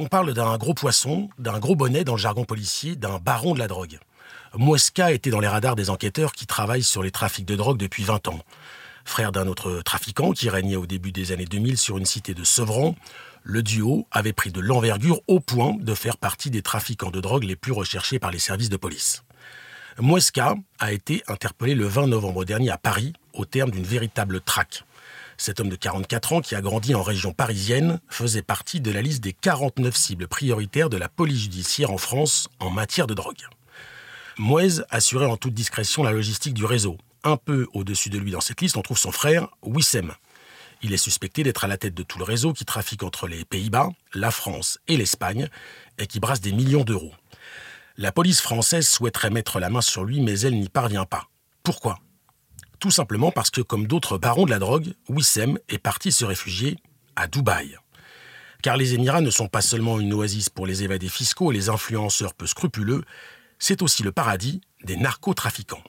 On parle d'un gros poisson, d'un gros bonnet dans le jargon policier, d'un baron de la drogue. Mouesca était dans les radars des enquêteurs qui travaillent sur les trafics de drogue depuis 20 ans. Frère d'un autre trafiquant qui régnait au début des années 2000 sur une cité de Sevran, le duo avait pris de l'envergure au point de faire partie des trafiquants de drogue les plus recherchés par les services de police. Mouesca a été interpellé le 20 novembre dernier à Paris au terme d'une véritable traque. Cet homme de 44 ans qui a grandi en région parisienne faisait partie de la liste des 49 cibles prioritaires de la police judiciaire en France en matière de drogue. Mouez assurait en toute discrétion la logistique du réseau. Un peu au-dessus de lui dans cette liste, on trouve son frère, Wissem. Il est suspecté d'être à la tête de tout le réseau qui trafique entre les Pays-Bas, la France et l'Espagne et qui brasse des millions d'euros. La police française souhaiterait mettre la main sur lui, mais elle n'y parvient pas. Pourquoi? Tout simplement parce que, comme d'autres barons de la drogue, Wissem est parti se réfugier à Dubaï. Car les Émirats ne sont pas seulement une oasis pour les évadés fiscaux et les influenceurs peu scrupuleux, c'est aussi le paradis des narcotrafiquants.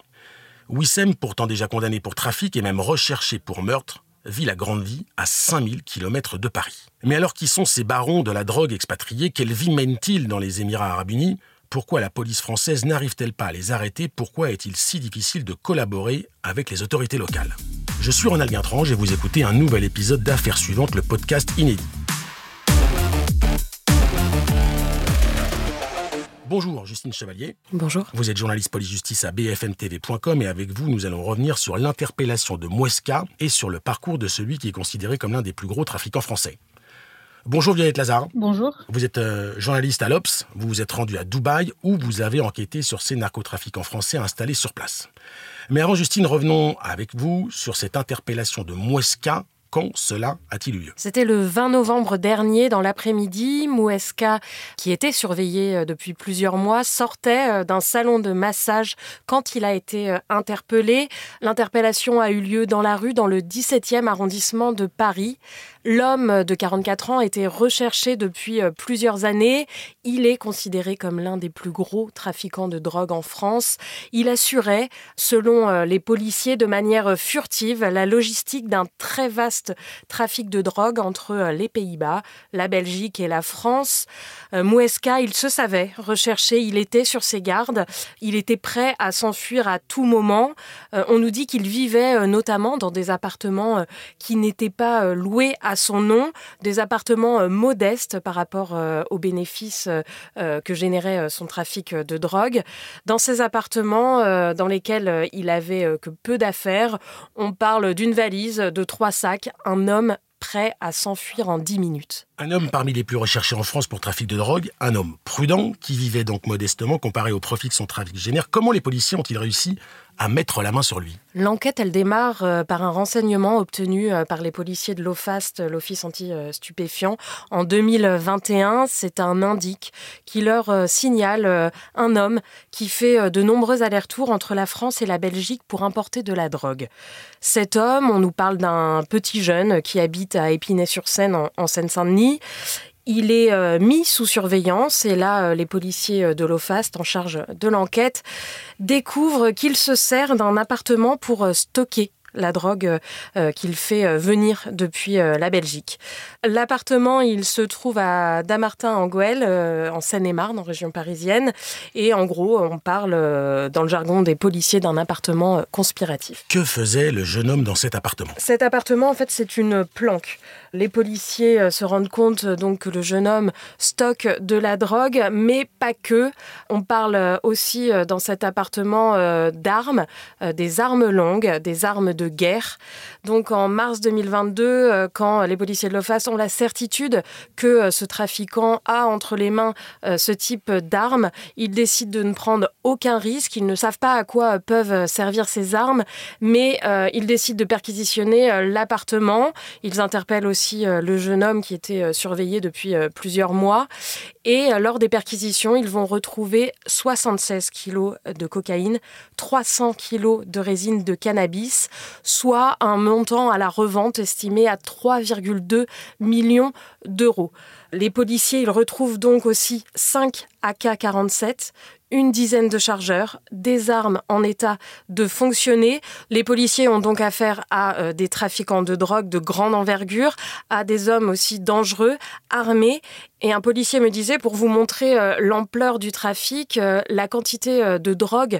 Wissem, pourtant déjà condamné pour trafic et même recherché pour meurtre, vit la grande vie à 5000 km de Paris. Mais alors qui sont ces barons de la drogue expatriés? Quelle vie mènent-ils dans les Émirats arabes unis? Pourquoi la police française n'arrive-t-elle pas à les arrêter? Pourquoi est-il si difficile de collaborer avec les autorités locales? Je suis Ronald Guintrange et vous écoutez un nouvel épisode d'Affaires suivantes, le podcast inédit. Bonjour Justine Chevalier. Bonjour. Vous êtes journaliste police-justice à bfmtv.com et avec vous, nous allons revenir sur l'interpellation de Mouesca et sur le parcours de celui qui est considéré comme l'un des plus gros trafiquants français. Bonjour Violette Lazare. Bonjour. Vous êtes euh, journaliste à l'Obs, vous vous êtes rendu à Dubaï où vous avez enquêté sur ces narcotrafiquants français installés sur place. Mais avant Justine, revenons avec vous sur cette interpellation de Mouesca quand cela a-t-il eu lieu? C'était le 20 novembre dernier, dans l'après-midi. Mouesca, qui était surveillé euh, depuis plusieurs mois, sortait euh, d'un salon de massage quand il a été interpellé. L'interpellation a eu lieu dans la rue, dans le 17e arrondissement de Paris. L'homme de 44 ans était recherché depuis plusieurs années. Il est considéré comme l'un des plus gros trafiquants de drogue en France. Il assurait, selon les policiers, de manière furtive la logistique d'un très vaste trafic de drogue entre euh, les Pays-Bas, la Belgique et la France. Euh, Mouesca, il se savait recherché, il était sur ses gardes, il était prêt à s'enfuir à tout moment. Euh, on nous dit qu'il vivait notamment dans des appartements qui n'étaient pas loués à son nom, des appartements modestes par rapport aux bénéfices que générait son trafic de drogue. Dans ces appartements dans lesquels il avait que peu d'affaires, on parle d'une valise, de trois sacs, un homme prêt à s'enfuir en 10 minutes. Un homme parmi les plus recherchés en France pour trafic de drogue, un homme prudent qui vivait donc modestement comparé au profit que son trafic génère. Comment les policiers ont-ils réussi à mettre la main sur lui L'enquête, elle démarre euh, par un renseignement obtenu euh, par les policiers de l'OFAST, l'Office anti-stupéfiant, en 2021. C'est un indique qui leur euh, signale un homme qui fait de nombreux allers-retours entre la France et la Belgique pour importer de la drogue. Cet homme, on nous parle d'un petit jeune qui habite à Épinay-sur-Seine en Seine-Saint-Denis. Il est euh, mis sous surveillance et là, euh, les policiers euh, de l'OFAST en charge de l'enquête découvrent qu'il se sert d'un appartement pour stocker la drogue qu'il fait venir depuis la Belgique. L'appartement, il se trouve à Damartin en Goële, en Seine-et-Marne, en région parisienne. Et en gros, on parle dans le jargon des policiers d'un appartement conspiratif. Que faisait le jeune homme dans cet appartement? Cet appartement, en fait, c'est une planque. Les policiers euh, se rendent compte euh, donc que le jeune homme stocke de la drogue, mais pas que. On parle euh, aussi dans cet appartement d'armes, des armes longues, des armes de guerre. Donc en mars 2022, quand les policiers de l'OFAS ont la certitude que ce trafiquant a entre les mains ce type d'armes, ils décident de ne prendre aucun risque. Ils ne savent pas à quoi peuvent servir ces armes, mais ils décident de perquisitionner l'appartement. Ils interpellent aussi euh, le jeune homme qui était euh, surveillé depuis euh, plusieurs mois. Et lors des perquisitions, ils vont retrouver 76 kilos de cocaïne, 300 kilos de résine de cannabis, soit un montant à la revente estimé à 3,2 millions d'euros. Les policiers, ils retrouvent donc aussi 5 AK-47, une dizaine de chargeurs, des armes en état de fonctionner. Les policiers ont donc affaire à euh, des trafiquants de drogue de grande envergure, à des hommes aussi dangereux, armés. Et un policier me disait, pour vous montrer euh, l'ampleur du trafic, euh, la quantité de drogue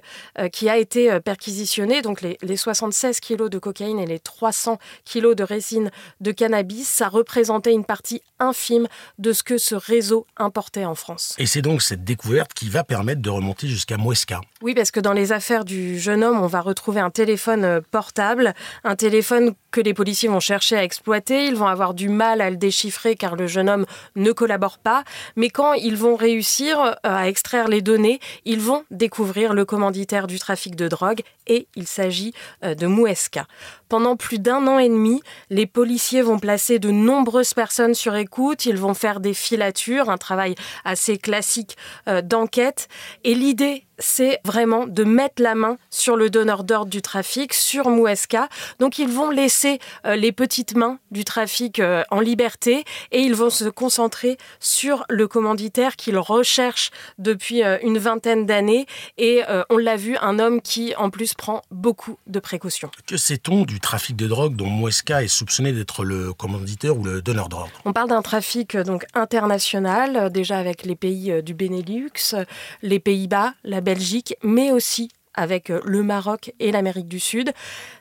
qui a été perquisitionnée, donc les, les 76 kilos de cocaïne et les 300 kilos de résine de cannabis, ça représentait une partie infime de ce que ce réseau importait en France. Et c'est donc cette découverte qui va permettre de remonter jusqu'à Muesca. Oui, parce que dans les affaires du jeune homme, on va retrouver un téléphone euh, portable, un téléphone que les policiers vont chercher à exploiter. Ils vont avoir du mal à le déchiffrer car le jeune homme ne collabore pas. Mais quand ils vont réussir euh, à extraire les données, ils vont découvrir le commanditaire du trafic de drogue et il s'agit euh, de Muesca. Pendant plus d'un an et demi, les policiers vont placer de nombreuses personnes sur écoute, ils vont faire des filatures, un travail assez classique euh, d'enquête. Et l'idée c'est vraiment de mettre la main sur le donneur d'ordre du trafic, sur Muesca. Donc ils vont laisser euh, les petites mains du trafic euh, en liberté et ils vont se concentrer sur le commanditaire qu'ils recherchent depuis euh, une vingtaine d'années. Et on l'a vu, un homme qui en plus prend beaucoup de précautions. Que sait-on du trafic de drogue dont Muesca est soupçonné d'être le commanditeur ou le donneur d'ordre? On parle d'un trafic donc international, déjà avec les pays du Benelux, les Pays-Bas, la Mais aussi avec euh, le Maroc et l'Amérique du Sud.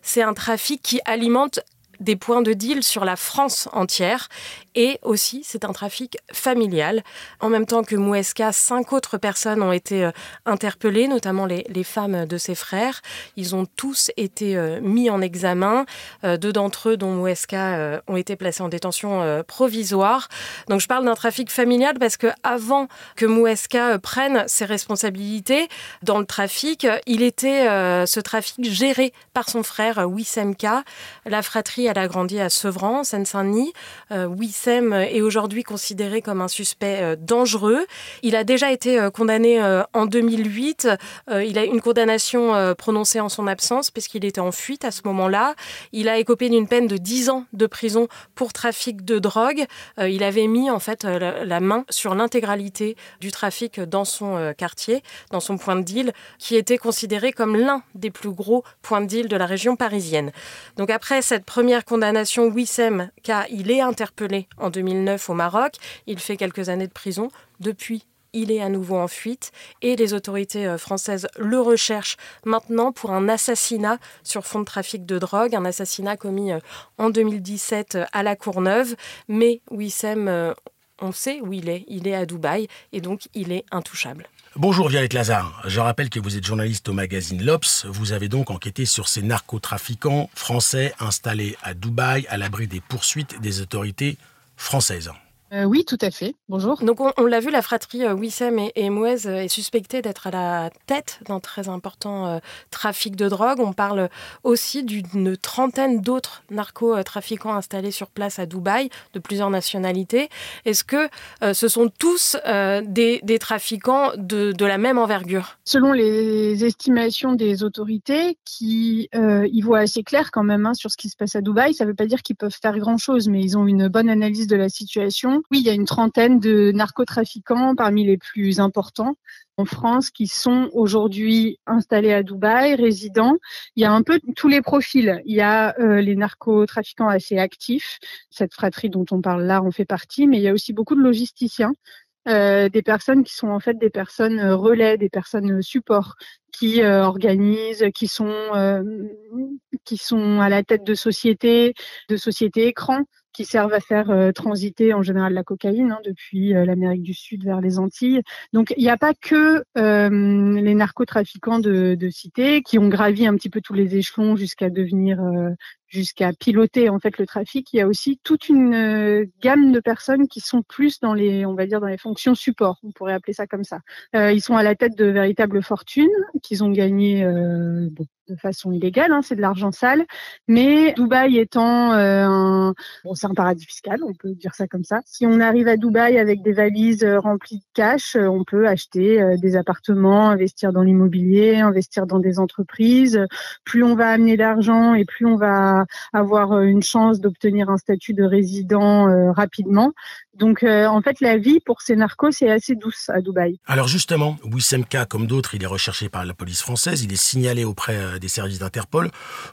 C'est un trafic qui alimente des points de deal sur la France entière et aussi, c'est un trafic familial. En même temps que Mouesca, cinq autres personnes ont été euh, interpellées, notamment les, femmes de ses frères. Ils ont tous été euh, mis en examen. Euh, deux d'entre eux, dont Mouesca, ont été placés en détention provisoire. Donc je parle d'un trafic familial parce que avant que Mouesca prenne ses responsabilités dans le trafic, il était ce trafic géré par son frère Wissem K. La fratrie, elle a grandi à Sevran, Seine-Saint-Denis. Est aujourd'hui considéré comme un suspect euh, dangereux. Il a déjà été euh, condamné euh, en 2008. Il a une condamnation prononcée en son absence puisqu'il était en fuite à ce moment-là. Il a écopé d'une peine de 10 ans de prison pour trafic de drogue. Il avait mis en fait la main sur l'intégralité du trafic dans son quartier, dans son point de deal, qui était considéré comme l'un des plus gros points de deal de la région parisienne. Donc après cette première condamnation, Wissem, car il est interpellé en 2009 au Maroc. Il fait quelques années de prison. Depuis, il est à nouveau en fuite et les autorités euh, françaises le recherchent maintenant pour un assassinat sur fond de trafic de drogue, un assassinat commis euh, en 2017 euh, à La Courneuve. Mais Wissem, on sait où il est. Il est à Dubaï et donc il est intouchable. Bonjour Violette Lazare. Je rappelle que vous êtes journaliste au magazine L'Obs. Vous avez donc enquêté sur ces narcotrafiquants français installés à Dubaï à l'abri des poursuites des autorités française. Euh, oui, tout à fait. Bonjour. Donc, on, l'a vu, la fratrie euh, Wissem et, et Mouez euh, est suspectée d'être à la tête d'un très important trafic de drogue. On parle aussi d'une trentaine d'autres narcotrafiquants installés sur place à Dubaï, de plusieurs nationalités. Est-ce que ce sont tous des, trafiquants de, de, la même envergure? Selon les estimations des autorités, qui y voient assez clair quand même hein, sur ce qui se passe à Dubaï, ça ne veut pas dire qu'ils peuvent faire grand-chose, mais ils ont une bonne analyse de la situation oui, il y a une trentaine de narcotrafiquants parmi les plus importants en France qui sont aujourd'hui installés à Dubaï, résidents. Il y a un peu tous les profils. Il y a euh, les narcotrafiquants assez actifs. Cette fratrie dont on parle là en fait partie, mais il y a aussi beaucoup de logisticiens. Euh, des personnes qui sont en fait des personnes relais, des personnes support, qui euh, organisent, qui sont qui sont à la tête de sociétés, de sociétés écrans, qui servent à faire euh, transiter en général la cocaïne hein, depuis euh, l'Amérique du Sud vers les Antilles. Donc il n'y a pas que euh, les narcotrafiquants de, de, cité qui ont gravi un petit peu tous les échelons jusqu'à devenir jusqu'à piloter en fait le trafic, il y a aussi toute une euh, gamme de personnes qui sont plus dans les, on va dire, dans les fonctions support, on pourrait appeler ça comme ça. Euh, ils sont à la tête de véritables fortunes qu'ils ont gagné euh, de façon illégale, hein, c'est de l'argent sale. Mais Dubaï étant euh, un, c'est un paradis fiscal, on peut dire ça comme ça. Si on arrive à Dubaï avec des valises euh, remplies de cash, on peut acheter des appartements, investir dans l'immobilier, investir dans des entreprises. Plus on va amener d'argent et plus on va avoir une chance d'obtenir un statut de résident rapidement. Donc en fait, la vie pour ces narcos est assez douce à Dubaï. Alors justement, Wissem K, comme d'autres, il est recherché par la police française, il est signalé auprès des services d'Interpol.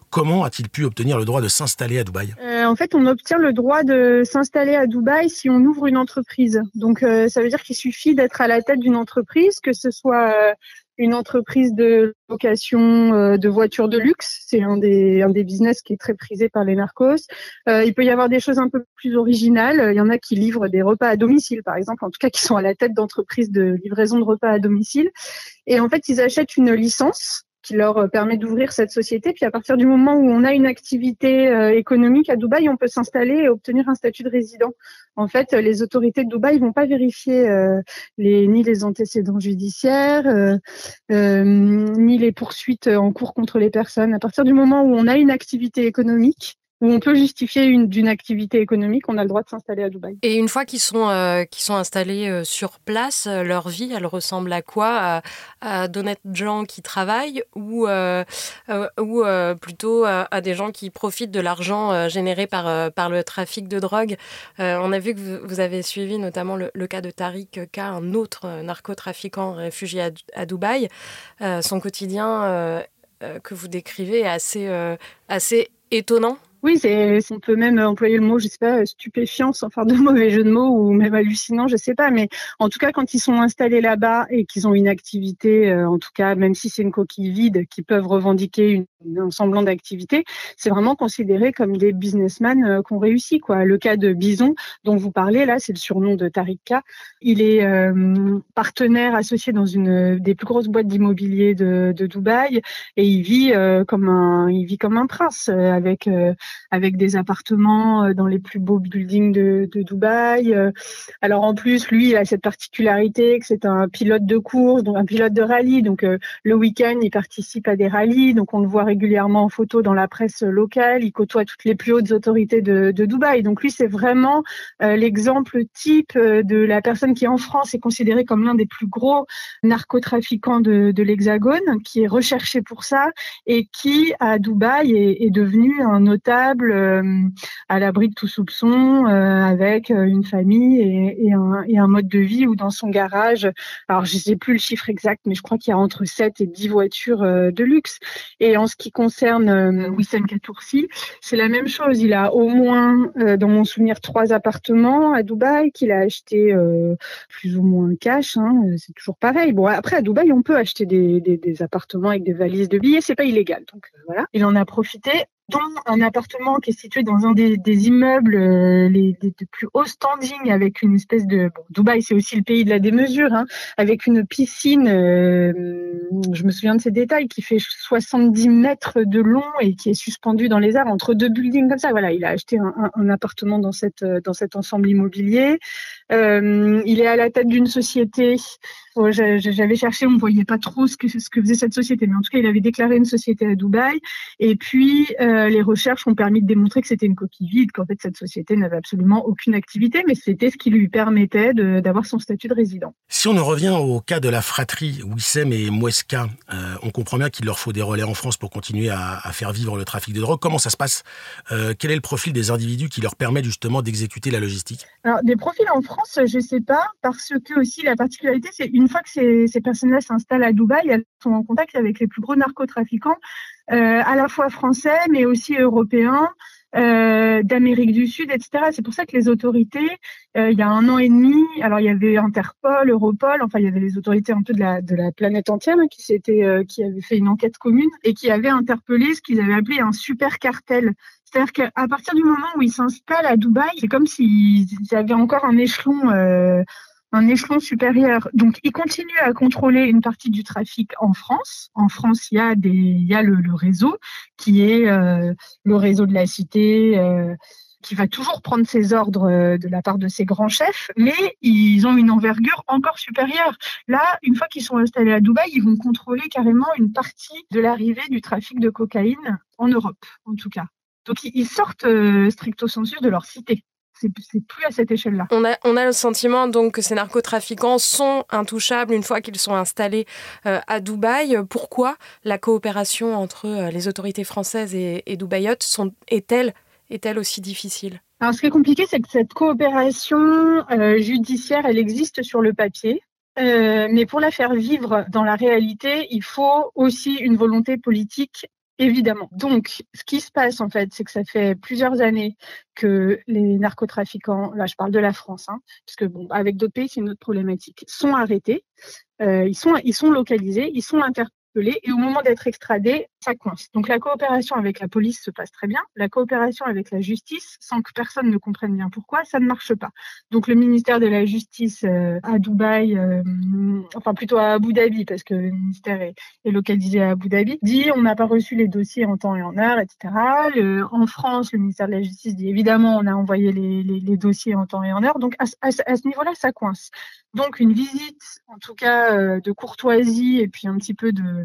Comment a-t-il pu obtenir le droit de s'installer à Dubaï? Euh, En fait, on obtient le droit de s'installer à Dubaï si on ouvre une entreprise. Donc, euh, ça veut dire qu'il suffit d'être à la tête d'une entreprise, que ce soit euh, une entreprise de location de voitures de luxe. C'est un des, un des business qui est très prisé par les narcos. il peut y avoir des choses un peu plus originales. Il y en a qui livrent des repas à domicile, par exemple, en tout cas qui sont à la tête d'entreprises de livraison de repas à domicile. Et en fait, ils achètent une licence qui leur euh, permet d'ouvrir cette société. Puis à partir du moment où on a une activité euh, économique à Dubaï, on peut s'installer et obtenir un statut de résident. En fait, les autorités de Dubaï vont pas vérifier euh, ni les antécédents judiciaires, ni les poursuites en cours contre les personnes. À partir du moment où on a une activité économique, où on peut justifier une, d'une activité économique, on a le droit de s'installer à Dubaï. Et une fois qu'ils sont, euh, installés euh, sur place, euh, leur vie, elle ressemble à quoi? À, d'honnêtes gens qui travaillent ou, plutôt à, des gens qui profitent de l'argent généré par, le trafic de drogue? On a vu que vous, avez suivi notamment le, cas de Tariq K, un autre narcotrafiquant réfugié à, Dubaï. son quotidien que vous décrivez est assez étonnant oui, c'est, on peut même employer le mot, je sais pas, stupéfiant sans faire de mauvais jeu de mots ou même hallucinant, je sais pas. Mais en tout cas, quand ils sont installés là-bas et qu'ils ont une activité, euh, en tout cas, même si c'est une coquille vide, qui peuvent revendiquer une, un semblant d'activité, c'est vraiment considéré comme des businessmen euh, qui ont réussi. Quoi. Le cas de Bison, dont vous parlez là, c'est le surnom de Tarika. Il est euh, partenaire associé dans une des plus grosses boîtes d'immobilier de, Dubaï et il vit comme un, il vit comme un prince avec avec des appartements euh, dans les plus beaux buildings de, de Dubaï. Euh, alors en plus, lui, il a cette particularité que c'est un pilote de course, donc un pilote de rallye. Donc euh, le week-end, il participe à des rallyes, donc on le voit régulièrement en photo dans la presse locale. Il côtoie toutes les plus hautes autorités de, Dubaï. Donc lui, c'est vraiment l'exemple type de la personne qui en France est considérée comme l'un des plus gros narcotrafiquants de, l'Hexagone, qui est recherché pour ça et qui à Dubaï est, est devenu un otage euh, à l'abri de tout soupçon, euh, avec euh, une famille et, un, mode de vie où dans son garage, alors je sais plus le chiffre exact, mais je crois qu'il y a entre 7 et 10 voitures de luxe. Et en qui concerne Wissem Katoursi, c'est la même chose. Il a au moins, dans mon souvenir, trois appartements à Dubaï qu'il a acheté plus ou moins cash. Hein, c'est toujours pareil. Bon, après à Dubaï, on peut acheter des, des appartements avec des valises de billets, c'est pas illégal. Donc voilà, il en a profité dans un appartement qui est situé dans un des, des immeubles euh, les, plus haut standing avec une espèce de bon, Dubaï c'est aussi le pays de la démesure hein, avec une piscine euh, je me souviens de ces détails qui fait 70 mètres de long et qui est suspendue dans les airs entre deux buildings comme ça. Voilà il a acheté un, un, un appartement dans cette dans cet ensemble immobilier. Euh, il est à la tête d'une société j'avais cherché, on ne voyait pas trop ce que, ce que faisait cette société, mais en tout cas, il avait déclaré une société à Dubaï. Et puis, euh, les recherches ont permis de démontrer que c'était une coquille vide, qu'en fait, cette société n'avait absolument aucune activité, mais c'était ce qui lui permettait d'avoir son statut de résident. Si on en revient au cas de la fratrie Wissem et Moueska, euh, on comprend bien qu'il leur faut des relais en France pour continuer à, à, faire vivre le trafic de drogue. Comment ça se passe? Euh, Quel est le profil des individus qui leur permettent justement d'exécuter la logistique? Alors, des profils en France, je ne sais pas, parce que aussi la particularité, c'est une une fois que ces, personnes-là s'installent à Dubaï, elles sont en contact avec les plus gros narcotrafiquants, euh, à la fois français, mais aussi européens, euh, d'Amérique du Sud, etc. C'est pour ça que les autorités, euh, il y a un an et demi, alors il y avait Interpol, Europol, enfin il y avait les autorités un peu de la, planète entière hein, qui qui avaient fait une enquête commune et qui avaient interpellé ce qu'ils avaient appelé un super cartel. C'est-à-dire qu'à partir du moment où ils s'installent à Dubaï, c'est comme s'ils avaient encore un échelon un échelon supérieur. Donc, il continue à contrôler une partie du trafic en France. En France, il y a des, le, réseau qui est euh, le réseau de la cité. Euh, qui va toujours prendre ses ordres euh, de la part de ses grands chefs, mais ils ont une envergure encore supérieure. Là, une fois qu'ils sont installés à Dubaï, ils vont contrôler carrément une partie de l'arrivée du trafic de cocaïne en Europe, en tout cas. Donc ils sortent stricto sensu de leur cité c'est plus à cette échelle-là. On a, on a le sentiment donc que ces narcotrafiquants sont intouchables une fois qu'ils sont installés euh, à Dubaï. Pourquoi la coopération entre les autorités françaises et, et dubaïotes est-elle est-elle aussi difficile? Alors, ce qui est compliqué, c'est que cette coopération euh, judiciaire, elle existe sur le papier. Euh, mais pour la faire vivre dans la réalité, il faut aussi une volonté politique Évidemment. Donc, ce qui se passe en fait, c'est que ça fait plusieurs années que les narcotrafiquants, là je parle de la France, hein, parce que bon, avec d'autres pays c'est une autre problématique, sont arrêtés, euh, ils sont ils sont localisés, ils sont inter et au moment d'être extradé, ça coince. Donc la coopération avec la police se passe très bien, la coopération avec la justice, sans que personne ne comprenne bien pourquoi, ça ne marche pas. Donc le ministère de la Justice euh, à Dubaï, euh, enfin plutôt à Abu Dhabi, parce que le ministère est, localisé à Abu Dhabi, dit on n'a pas reçu les dossiers en temps et en heure, etc. en France, le ministère de la Justice dit évidemment on a envoyé les, dossiers en temps et en heure. Donc à, ce niveau-là, ça coince. Donc une visite, en tout cas euh, de courtoisie et puis un petit peu de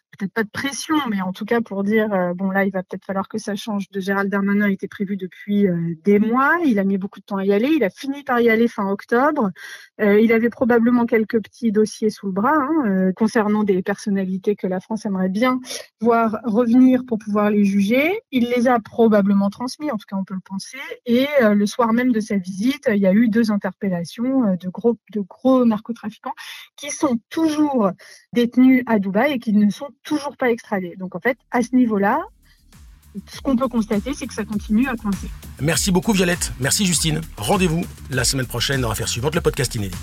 pas de pression, mais en tout cas pour dire euh, bon là il va peut-être falloir que ça change. De Gérald Darmanin était prévu depuis euh, des mois. Il a mis beaucoup de temps à y aller. Il a fini par y aller fin octobre. Euh, il avait probablement quelques petits dossiers sous le bras hein, concernant des personnalités que la France aimerait bien voir revenir pour pouvoir les juger. Il les a probablement transmis, en tout cas on peut le penser. Et le soir même de sa visite, il y a eu deux interpellations de gros de gros narcotrafiquants qui sont toujours détenus à Dubaï et qui ne sont pas extradés. Donc en fait, à ce niveau-là, ce qu'on peut constater, c'est que ça continue à coincer. Merci beaucoup Violette, merci Justine. Rendez-vous la semaine prochaine dans Affaires suivantes, le podcast inédit.